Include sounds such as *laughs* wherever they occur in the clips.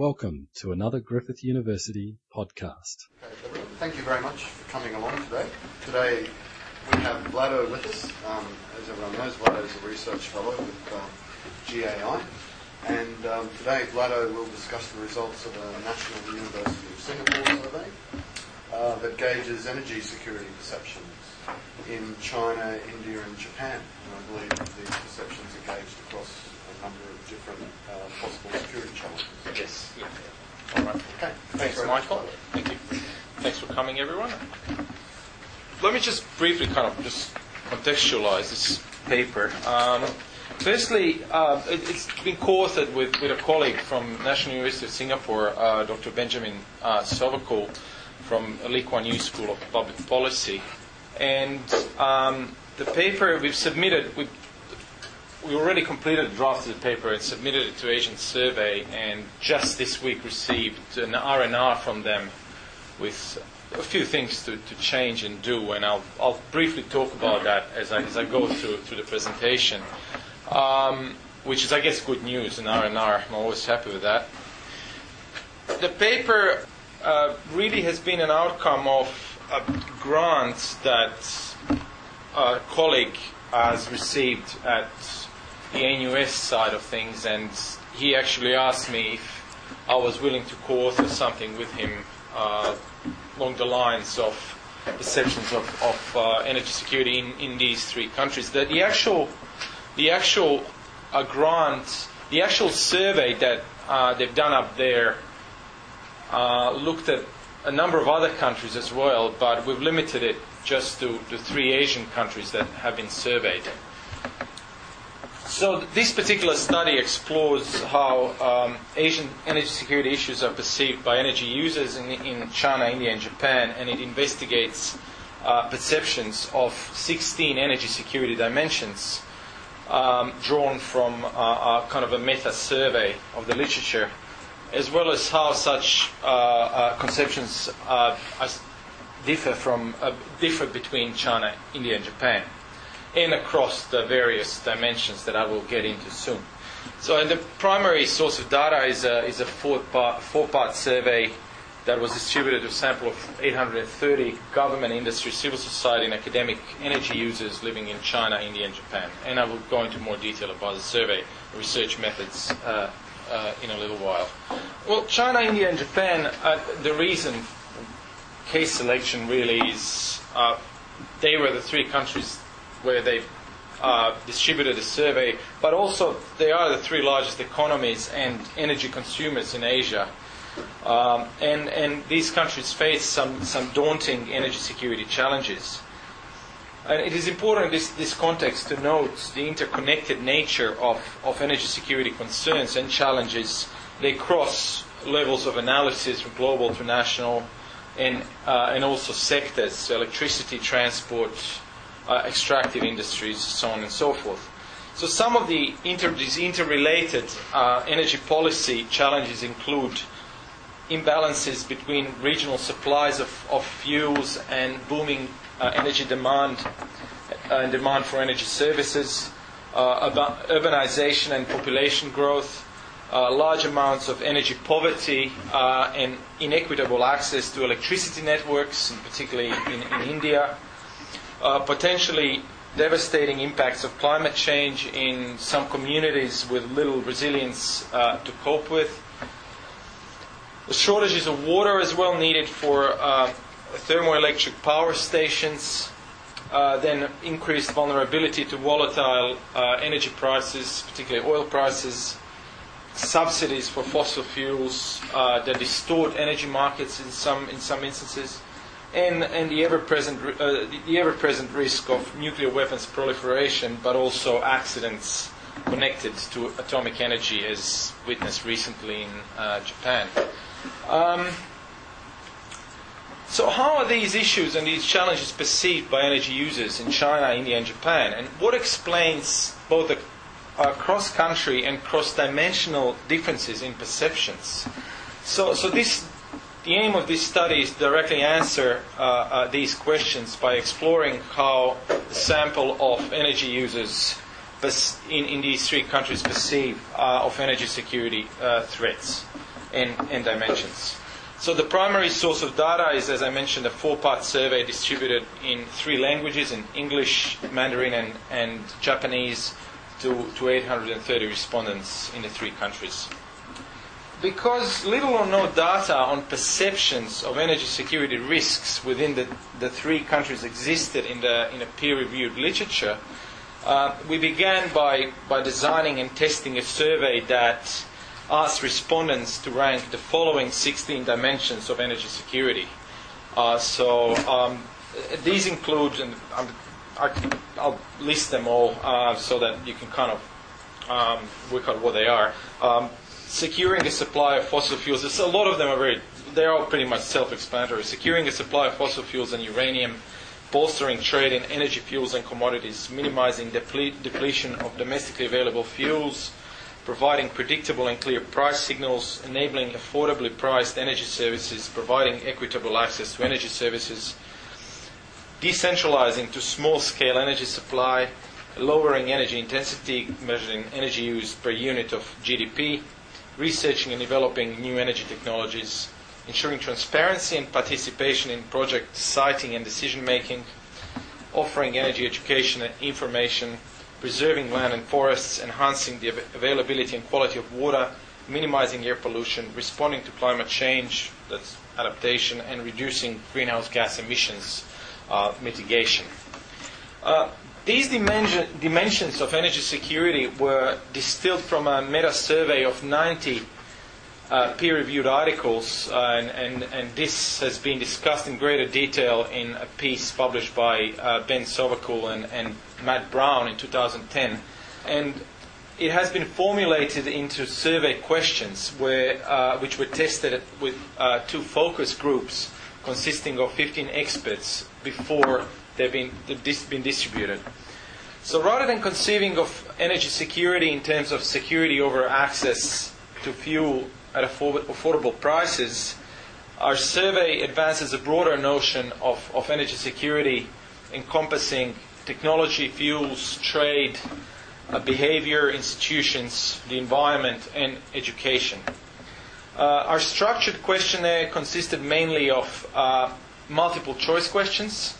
Welcome to another Griffith University podcast. Thank you very much for coming along today. Today we have Vlado with us. Um, as everyone knows, Vlado is a research fellow with um, GAI. And um, today Vlado will discuss the results of a National University of Singapore survey uh, that gauges energy security perceptions in China, India and Japan. And I believe these perceptions are gauged across number of different uh, possible security challenges. Yes. Yeah. All right. Okay, Thanks, very much, Michael. Vlado. Thank you. Thanks for coming, everyone. Let me just briefly kind of just contextualize this paper. Um, firstly, uh, it, has been co-authored with, with a colleague from National University of Singapore, uh, Dr. Benjamin uh, Sovacool from Lee Kuan Yew School of Public Policy. And um, the paper we've submitted, we we already completed a draft of the paper and submitted it to Asian Survey, and just this week received an R&R from them with a few things to, to change and do, and I'll, I'll briefly talk about that as I, as I go through, through the presentation, um, which is, I guess, good news, an R&R. I'm always happy with that. The paper uh, really has been an outcome of a grant that a colleague has received at the NUS side of things, and he actually asked me if I was willing to co-author something with him uh, along the lines of perceptions of, of uh, energy security in, in these three countries. The, the actual, the actual uh, grant, the actual survey that uh, they've done up there uh, looked at a number of other countries as well, but we've limited it just to the three Asian countries that have been surveyed. So this particular study explores how um, Asian energy security issues are perceived by energy users in, in China, India, and Japan, and it investigates uh, perceptions of 16 energy security dimensions um, drawn from uh, kind of a meta survey of the literature, as well as how such uh, uh conceptions uh, differ from uh, differ between China, India, and Japan and across the various dimensions that I will get into soon. So, the primary source of data is a, is a four part, four part survey that was distributed to a sample of 830 government, industry, civil society, and academic energy users living in China, India, and Japan. And I will go into more detail about the survey research methods uh, uh, in a little while. Well, China, India, and Japan, uh, the reason case selection really is uh, they were the three countries where they uh, distributed a survey, but also they are the three largest economies and energy consumers in Asia. Um, and, and these countries face some, some daunting energy security challenges. And it is important in this, this context to note the interconnected nature of, of energy security concerns and challenges. They cross levels of analysis from global to national and, uh, and also sectors, electricity, transport, uh, extractive industries, so on and so forth. So some of the inter- these interrelated uh, energy policy challenges include imbalances between regional supplies of, of fuels and booming uh, energy demand uh, and demand for energy services, uh, urbanization and population growth, uh, large amounts of energy poverty and inequitable access to electricity networks, particularly in, in India, uh, potentially devastating impacts of climate change in some communities with little resilience uh, to cope with. The shortages of water as well needed for uh, thermoelectric power stations. Uh, then increased vulnerability to volatile uh, energy prices, particularly oil prices. Subsidies for fossil fuels uh, that distort energy markets in some in some instances and, and the ever-present uh, the ever-present risk of nuclear weapons proliferation, but also accidents connected to atomic energy, as witnessed recently in uh, Japan. Um, so, how are these issues and these challenges perceived by energy users in China, India, and Japan? And what explains both the uh, cross-country and cross-dimensional differences in perceptions? So, so this the aim of this study is to directly answer uh, uh, these questions by exploring how the sample of energy users in, in these three countries perceive uh, of energy security uh, threats. and, and dimensions. So the primary source of data is, as I mentioned, a four-part survey distributed in three languages, in English, Mandarin, and, and Japanese, to, to 830 respondents in the three countries. Because little or no data on perceptions of energy security risks within the, the three countries existed in the, in a peer-reviewed literature, uh, we began by, by designing and testing a survey that asked respondents to rank the following 16 dimensions of energy security. Uh, so um, these include, and um, I, will list them all uh, so that you can kind of um, work out what they are. Um, securing a supply of fossil fuels. a lot of them are very, they're all pretty much self-explanatory. Securing a supply of fossil fuels and uranium, bolstering trade in energy fuels and commodities, minimizing deple- depletion of domestically available fuels, providing predictable and clear price signals, enabling affordably priced energy services, providing equitable access to energy services, decentralizing to small scale energy supply, lowering energy intensity, measuring energy use per unit of GDP, researching and developing new energy technologies, ensuring transparency and participation in project siting and decision making, offering energy education and information, preserving land and forests, enhancing the availability and quality of water, minimizing air pollution, responding to climate change, that's adaptation, and reducing greenhouse gas emissions uh, mitigation. Uh, these dimension, dimensions of energy security were distilled from a meta survey of 90 uh, peer reviewed articles, uh, and, and, and, this has been discussed in greater detail in a piece published by uh, Ben Sovacool and, and, Matt Brown in 2010. And it has been formulated into survey questions where, uh, which were tested with uh, two focus groups consisting of 15 experts before they've been, they've been distributed. So rather than conceiving of energy security in terms of security over access to fuel at affordable prices, our survey advances a broader notion of, of energy security encompassing technology, fuels, trade, uh, behavior, institutions, the environment, and education. Uh, our structured questionnaire consisted mainly of uh, multiple choice questions,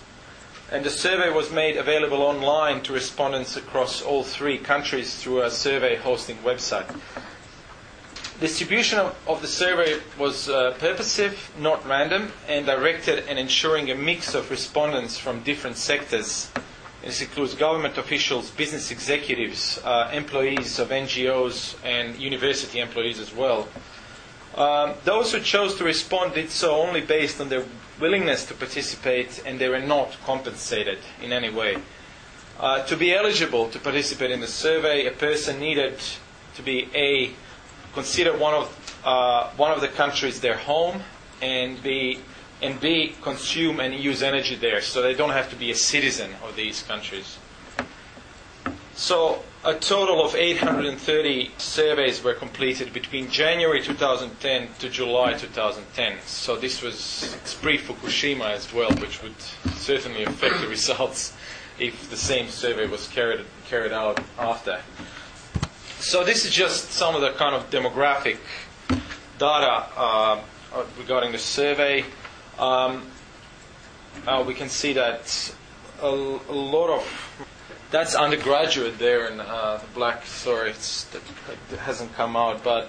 and the survey was made available online to respondents across all three countries through a survey hosting website. Distribution of, of the survey was uh, purposive, not random, and directed and ensuring a mix of respondents from different sectors. This includes government officials, business executives, uh, employees of NGOs, and university employees as well. Um, those who chose to respond did so only based on their willingness to participate, and they were not compensated in any way. Uh, to be eligible to participate in the survey, a person needed to be a consider one of uh, one of the countries their home and be and B consume and use energy there, so they don't have to be a citizen of these countries. So a total of 830 surveys were completed between January 2010 to July 2010. So this was pre-Fukushima as well, which would certainly affect the *laughs* results if the same survey was carried carried out after. So this is just some of the kind of demographic data uh, regarding the survey. Um, uh, we can see that a, a, lot of that's undergraduate there in uh, the black. Sorry, it hasn't come out, but,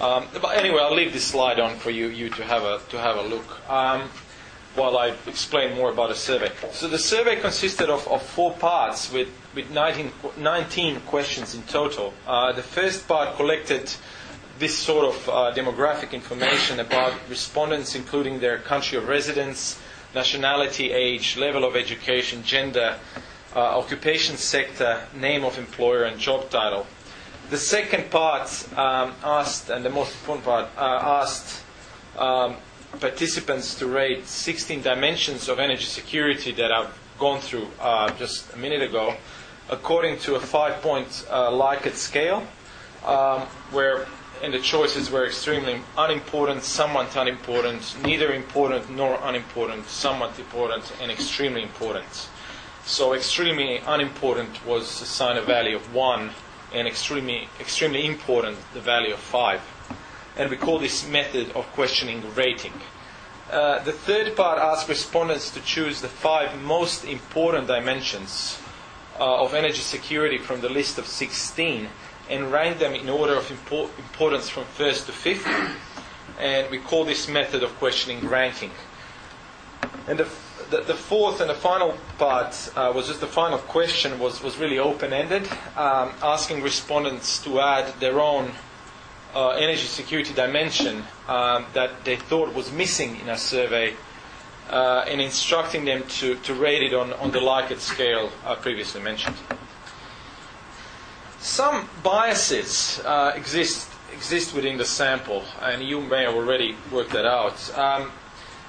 um, but anyway, I'll leave this slide on for you you to have a to have a look. Um, while I explain more about the survey. So the survey consisted of, of four parts with, with 19, 19 questions in total. Uh, the first part collected this sort of uh, demographic information about respondents, including their country of residence, nationality, age, level of education, gender, uh, occupation sector, name of employer, and job title. The second part um, asked, and the most important part, uh, asked um, participants to rate 16 dimensions of energy security that I've gone through uh, just a minute ago, according to a five point uh, Likert scale, um, where and the choices were extremely unimportant, somewhat unimportant, neither important nor unimportant, somewhat important, and extremely important. So extremely unimportant was assigned a value of one, and extremely extremely important the value of five. and we call this method of questioning rating. Uh, the third part asks respondents to choose the five most important dimensions uh, of energy security from the list of 16 and rank them in order of impor- importance from first to fifth. And we call this method of questioning ranking. And the, the, the fourth and the final part uh, was just the final question was, was really open ended, um, asking respondents to add their own uh, energy security dimension um, that they thought was missing in our survey uh, and instructing them to, to rate it on, on the Likert scale I previously mentioned. Some biases uh, exist exist within the sample, and you may have already worked that out. Um,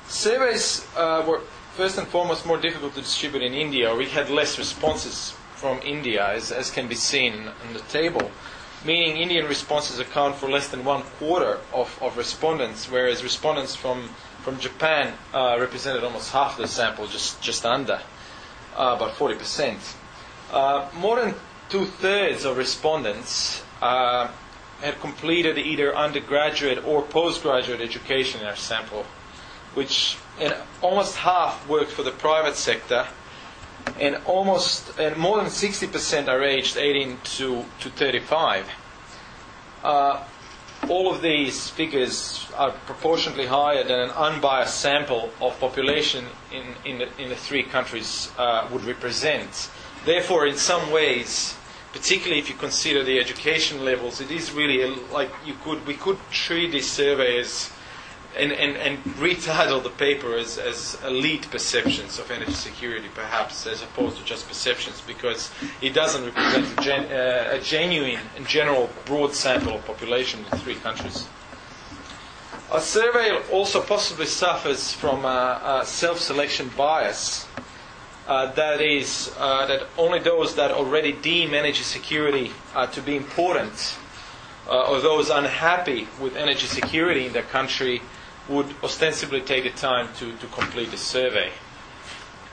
surveys uh, were first and foremost more difficult to distribute in India. We had less responses from India, as, as can be seen in the table, meaning Indian responses account for less than one quarter of, of respondents, whereas respondents from, from Japan uh, represented almost half the sample, just, just under, uh, about 40%. Uh, more than two thirds of respondents uh, had completed either undergraduate or postgraduate education in our sample, which almost half worked for the private sector, and almost and more than 60% are aged 18 to, to 35. Uh, all of these figures are proportionately higher than an unbiased sample of population in, in, the, in the three countries uh, would represent. Therefore, in some ways, particularly if you consider the education levels, it is really a, like you could we could treat this survey as and, and, and retitle the paper as, as elite perceptions of energy security, perhaps, as opposed to just perceptions, because it doesn't represent a, gen, uh, a genuine and general broad sample of population in three countries. A survey also possibly suffers from a, a self-selection bias. Uh, that is, uh, that only those that already deem energy security uh, to be important, uh, or those unhappy with energy security in their country, would ostensibly take the time to, to complete the survey.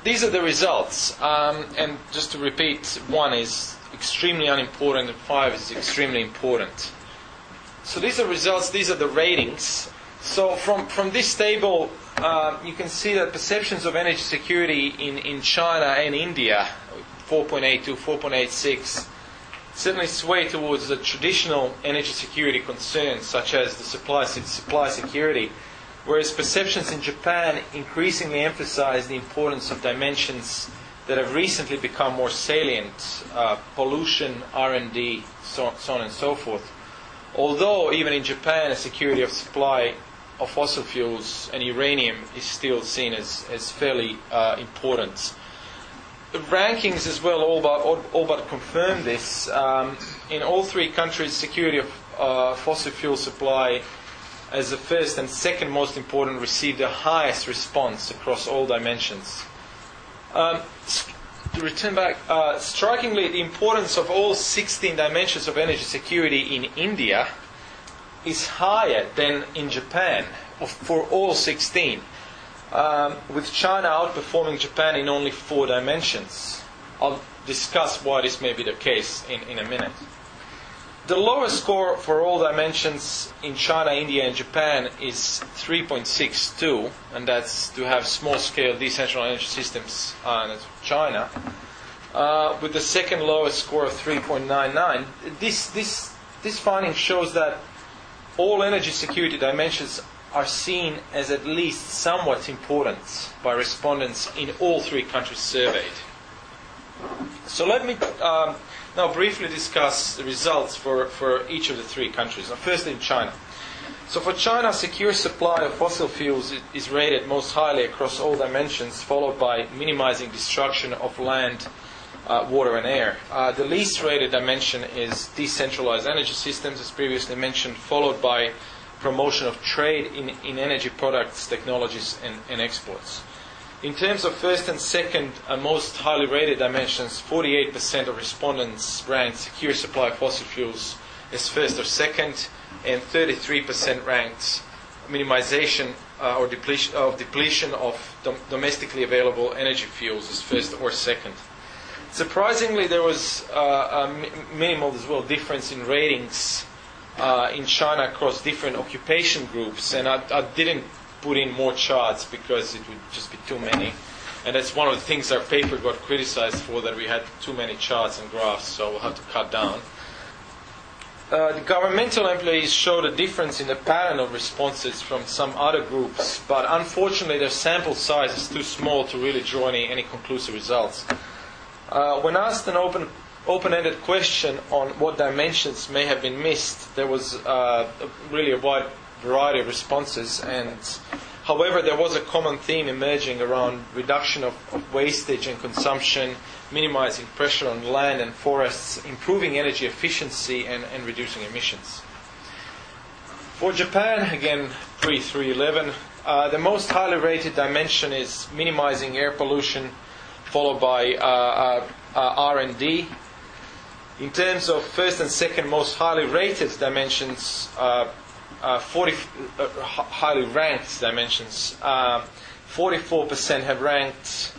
These are the results, um, and just to repeat, one is extremely unimportant, and five is extremely important. So these are results, these are the ratings. So from, from this table, uh, you can see that perceptions of energy security in, in China and India, 4.82, 4.86, certainly sway towards the traditional energy security concerns, such as the supply, supply security whereas perceptions in Japan increasingly emphasize the importance of dimensions that have recently become more salient, uh, pollution, R&D, so, so, on and so forth. Although even in Japan, a security of supply of fossil fuels and uranium is still seen as, as fairly uh, important. The rankings as well all but, all, but confirm this. Um, in all three countries, security of uh, fossil fuel supply as the first and second most important, received the highest response across all dimensions. Um, to return back, uh, strikingly, the importance of all 16 dimensions of energy security in India is higher than in Japan for all 16, um, with China outperforming Japan in only four dimensions. I'll discuss why this may be the case in, in a minute. The lowest score for all dimensions in China, India, and Japan is 3.62, and that's to have small scale decentralized energy systems in China. Uh, with the second lowest score of 3.99. This, this, this finding shows that all energy security dimensions are seen as at least somewhat important by respondents in all three countries surveyed. So let me um, now briefly discuss the results for, for each of the three countries. Now, first in China. So for China, secure supply of fossil fuels is rated most highly across all dimensions, followed by minimizing destruction of land, uh, water, and air. Uh, the least rated dimension is decentralized energy systems, as previously mentioned, followed by promotion of trade in, in energy products, technologies, and, and exports. In terms of first and second uh, most highly rated dimensions, 48% of respondents ranked secure supply of fossil fuels as first or second, and 33% ranked minimization uh, or depletion of depletion of dom- domestically available energy fuels as first or second. Surprisingly, there was uh, minimal as well difference in ratings uh, in China across different occupation groups, and I, I didn't put in more charts because it would just be too many. And that's one of the things our paper got criticized for that we had too many charts and graphs, so we'll have to cut down. Uh, the governmental employees showed a difference in the pattern of responses from some other groups, but unfortunately their sample size is too small to really draw any, any conclusive results. Uh, when asked an open, open-ended question on what dimensions may have been missed, there was uh, really a wide variety of responses, and however, there was a common theme emerging around reduction of, wastage and consumption, minimizing pressure on land and forests, improving energy efficiency, and, and reducing emissions. For Japan, again, pre 311, uh, the most highly rated dimension is minimizing air pollution, followed by uh, uh, uh R&D. In terms of first and second most highly rated dimensions, uh, uh, 40 highly ranked dimensions, 44% have ranked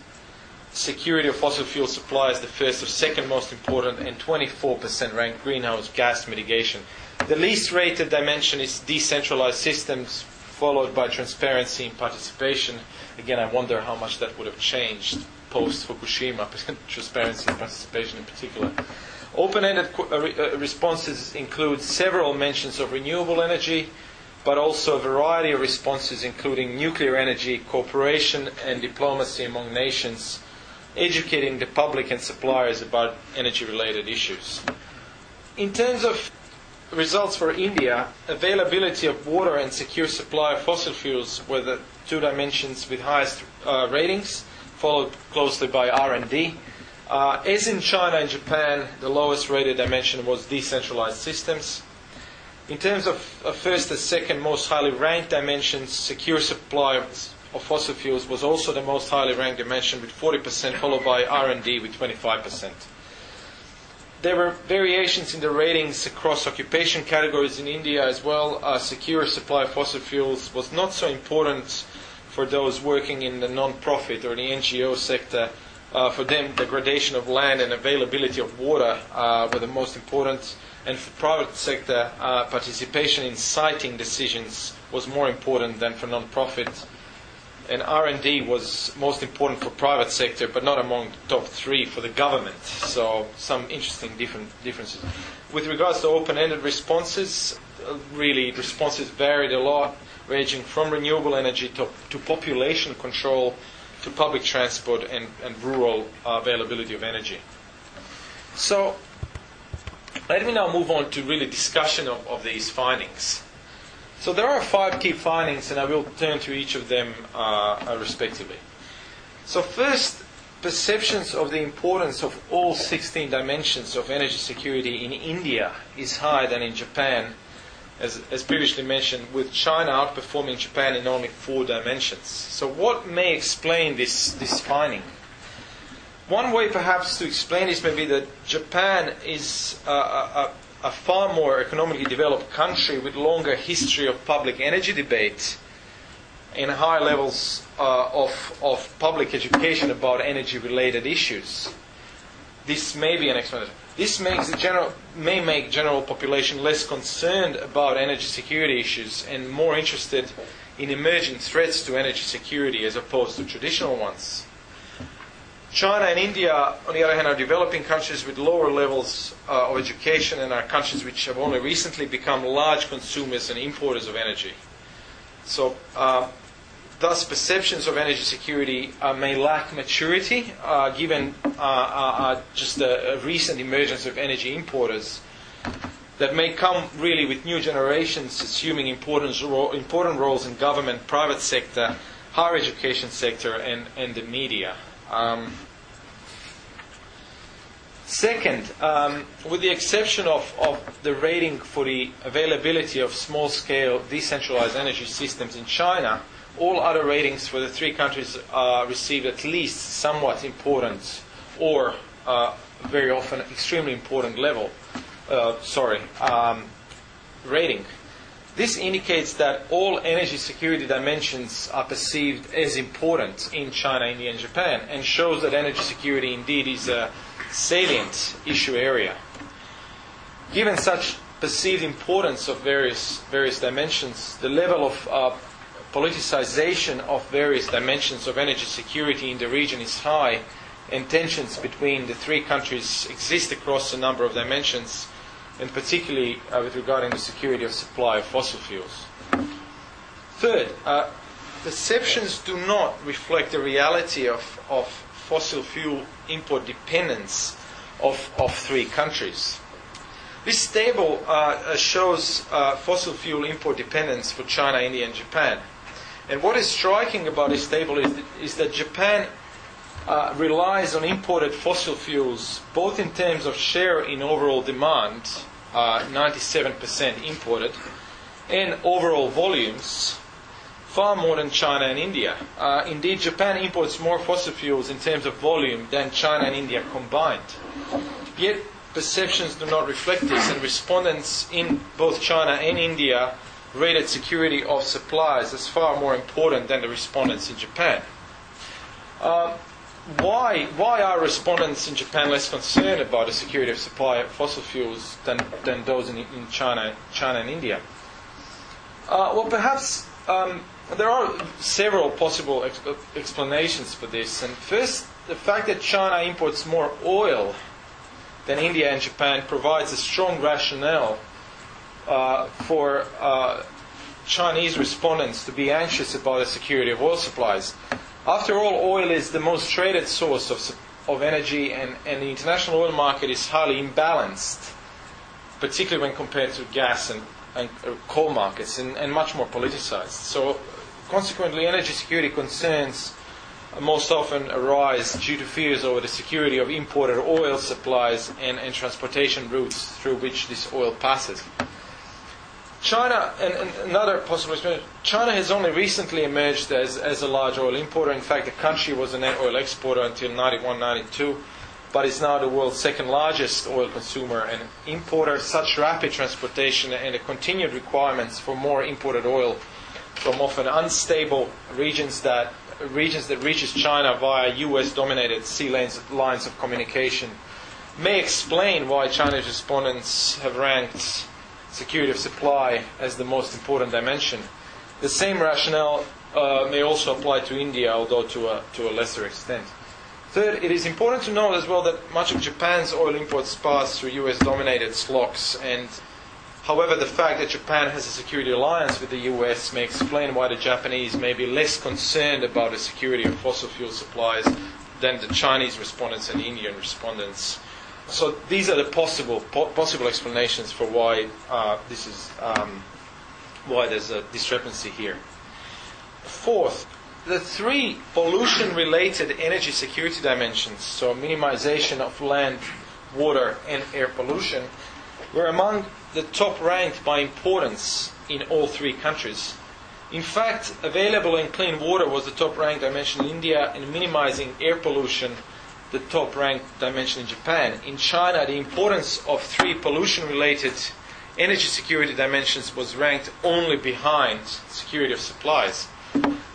security of fossil fuel supply is the first or second most important, and 24% ranked greenhouse gas mitigation. The least rated dimension is decentralized systems, followed by transparency and participation. Again, I wonder how much that would have changed post Fukushima, *laughs* transparency and participation in particular. Open ended uh, uh, responses include several mentions of renewable energy, but also a variety of responses, including nuclear energy, cooperation, and diplomacy among nations educating the public and suppliers about energy related issues. In terms of results for India, availability of water and secure supply of fossil fuels were the two dimensions with highest uh, ratings, followed closely by R&D. Uh, as in China and Japan, the lowest rated dimension was decentralized systems. In terms of, of first and second most highly ranked dimensions, secure supply of of fossil fuels was also the most highly ranked dimension with 40%, followed by R&D with 25%. There were variations in the ratings across occupation categories in India as well. A secure supply of fossil fuels was not so important for those working in the non-profit or the NGO sector. Uh, for them, degradation of land and availability of water uh, were the most important. And for private sector, uh, participation in siting decisions was more important than for non-profit and R&D was most important for private sector, but not among the top three for the government. So some interesting different differences. With regards to open-ended responses, uh, really responses varied a lot, ranging from renewable energy to, to population control to public transport and, and rural availability of energy. So let me now move on to really discussion of, of these findings. So there are five key findings, and I will turn to each of them uh, respectively. So first, perceptions of the importance of all 16 dimensions of energy security in India is higher than in Japan, as, as previously mentioned, with China outperforming Japan in only four dimensions. So what may explain this, this finding? One way perhaps to explain this may be that Japan is uh, a, a far more economically developed country with longer history of public energy debate and high levels uh, of, of public education about energy related issues. This may be an explanation. This makes the general, may make general population less concerned about energy security issues and more interested in emerging threats to energy security as opposed to traditional ones. China and India, on the other hand, are developing countries with lower levels uh, of education and are countries which have only recently become large consumers and importers of energy. So, uh, thus, perceptions of energy security uh, may lack maturity uh, given uh, uh, just a, a, recent emergence of energy importers that may come really with new generations assuming important, ro- important roles in government, private sector, higher education sector, and, and the media. Um, second, um, with the exception of, of the rating for the availability of small scale decentralized energy systems in China, all other ratings for the three countries uh, received at least somewhat important or uh, very often extremely important level, uh, sorry, um, rating. This indicates that all energy security dimensions are perceived as important in China, India, and Japan, and shows that energy security indeed is a salient issue area. Given such perceived importance of various various dimensions, the level of uh, politicization of various dimensions of energy security in the region is high, and tensions between the three countries exist across a number of dimensions, and particularly uh, with regarding the security of supply of fossil fuels. Third, uh, perceptions do not reflect the reality of, of fossil fuel import dependence of, of three countries. This table uh, shows uh, fossil fuel import dependence for China, India, and Japan. And what is striking about this table is that, is that Japan uh, relies on imported fossil fuels, both in terms of share in overall demand, 97% uh, imported, and overall volumes, far more than China and India. Uh, indeed, Japan imports more fossil fuels in terms of volume than China and India combined. Yet, perceptions do not reflect this, and respondents in both China and India rated security of supplies is far more important than the respondents in Japan. Uh, why, why are respondents in Japan less concerned about the security of supply of fossil fuels than, than those in, in China, China and India? Uh, well, perhaps um, there are several possible ex- explanations for this. And first, the fact that China imports more oil than India and Japan provides a strong rationale uh, for uh, Chinese respondents to be anxious about the security of oil supplies. After all, oil is the most traded source of, of energy, and, and the international oil market is highly imbalanced, particularly when compared to gas and, and uh, coal markets, and, and much more politicized. So, consequently, energy security concerns most often arise due to fears over the security of imported oil supplies and, and transportation routes through which this oil passes. China, and, and, another possible explanation, China has only recently emerged as, as a large oil importer. In fact, the country was a net oil exporter until 91, 92, but is now the world's second largest oil consumer and importer. Such rapid transportation and the continued requirements for more imported oil from often unstable regions that regions that reaches China via U.S.-dominated sea lanes, lines of communication may explain why Chinese respondents have ranked security of supply as the most important dimension. The same rationale uh, may also apply to India, although to a, to a lesser extent. Third, it is important to note as well that much of Japan's oil imports pass through US dominated SLOCs, and however, the fact that Japan has a security alliance with the US may explain why the Japanese may be less concerned about the security of fossil fuel supplies than the Chinese respondents and Indian respondents so these are the possible po- possible explanations for why uh, this is um, why there's a discrepancy here. Fourth, the three pollution-related energy security dimensions, so minimization of land, water, and air pollution, were among the top ranked by importance in all three countries. In fact, available and clean water was the top ranked dimension in India, and minimizing air pollution the top ranked dimension in Japan. In China, the importance of three pollution related energy security dimensions was ranked only behind security of supplies.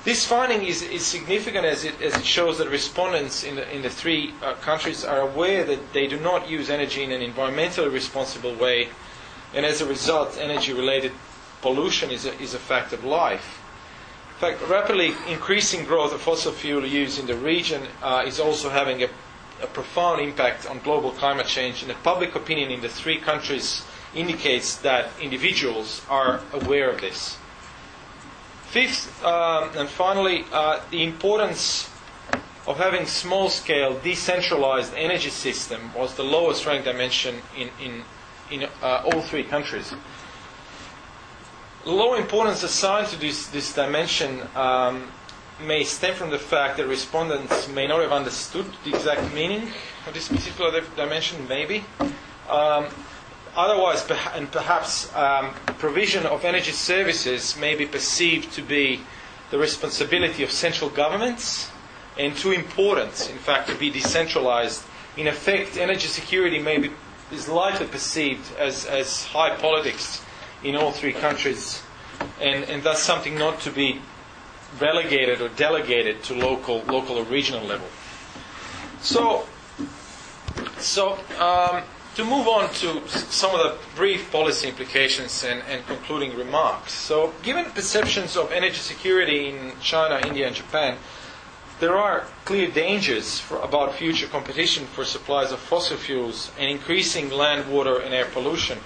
This finding is, is significant as it, as it shows that respondents in the, in the three uh, countries are aware that they do not use energy in an environmentally responsible way, and as a result, energy related pollution is a, is a fact of life. In fact, rapidly increasing growth of fossil fuel use in the region uh, is also having a a profound impact on global climate change, and the public opinion in the three countries indicates that individuals are aware of this. Fifth, um, and finally, uh, the importance of having small-scale, decentralized energy system was the lowest ranked dimension in, in, in uh, all three countries. Low importance assigned to this, this dimension um, may stem from the fact that respondents may not have understood the exact meaning of this particular dimension, maybe. Um, otherwise, and perhaps um, provision of energy services may be perceived to be the responsibility of central governments and too important, in fact, to be decentralized. In effect, energy security may be, is likely perceived as, as high politics in all three countries, and, and thus something not to be relegated or delegated to local, local or regional level. So, so um, to move on to some of the brief policy implications and, and concluding remarks. So, given perceptions of energy security in China, India, and Japan, there are clear dangers for, about future competition for supplies of fossil fuels and increasing land, water, and air pollution.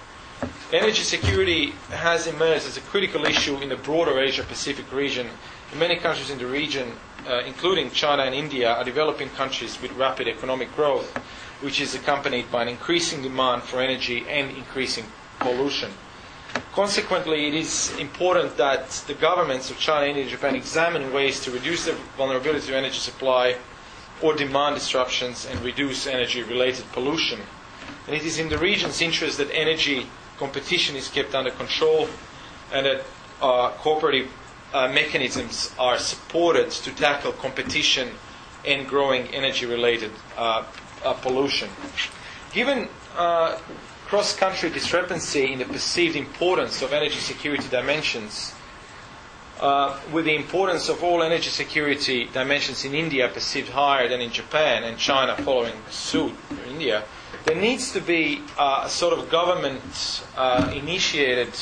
Energy security has emerged as a critical issue in the broader Asia Pacific region. Many countries in the region, uh, including China and India, are developing countries with rapid economic growth, which is accompanied by an increasing demand for energy and increasing pollution. Consequently, it is important that the governments of China, India, and Japan examine ways to reduce their vulnerability to energy supply or demand disruptions and reduce energy related pollution. And it is in the region's interest that energy competition is kept under control and that uh, cooperative uh, mechanisms are supported to tackle competition and growing energy related uh, uh, pollution. Given uh, cross country discrepancy in the perceived importance of energy security dimensions, with the importance of all energy security dimensions in India perceived higher than in Japan and China following suit in India, there needs to be a sort of government initiated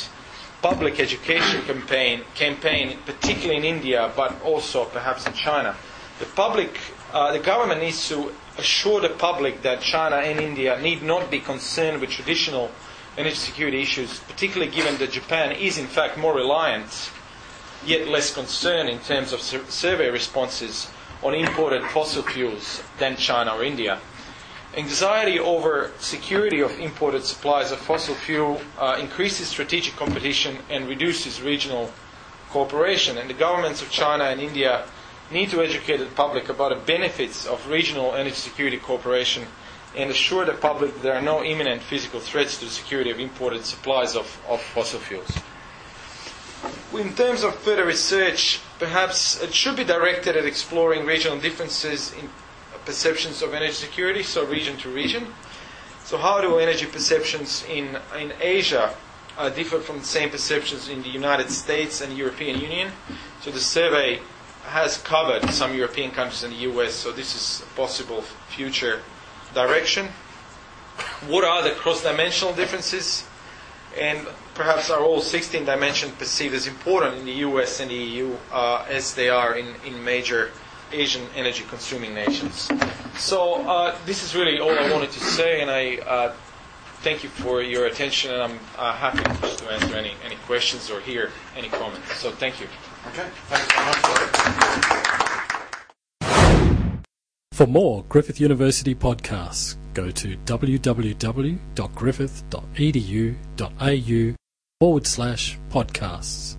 public education campaign, campaign, particularly in India, but also perhaps in China. The public, uh, the government needs to assure the public that China and India need not be concerned with traditional energy security issues, particularly given that Japan is in fact more reliant, yet less concerned in terms of sur- survey responses on imported fossil fuels than China or India. Anxiety over security of imported supplies of fossil fuel uh, increases strategic competition and reduces regional cooperation. And the governments of China and India need to educate the public about the benefits of regional energy security cooperation and assure the public that there are no imminent physical threats to the security of imported supplies of, of fossil fuels. In terms of further research, perhaps it should be directed at exploring regional differences in perceptions of energy security, so region to region. So, how do energy perceptions in, in Asia uh, differ from the same perceptions in the United States and European Union? So, the survey has covered some European countries and the US, so this is a possible future direction. What are the cross dimensional differences? And perhaps are all 16 dimensions perceived as important in the US and the EU uh, as they are in, in major Asian energy consuming nations. So, uh, this is really all I wanted to say, and I uh, thank you for your attention, and I'm uh, happy to answer any, any questions or hear any comments. So, thank you. Okay, thanks very much. For more Griffith University podcasts, go to www.griffith.edu.au forward slash podcasts.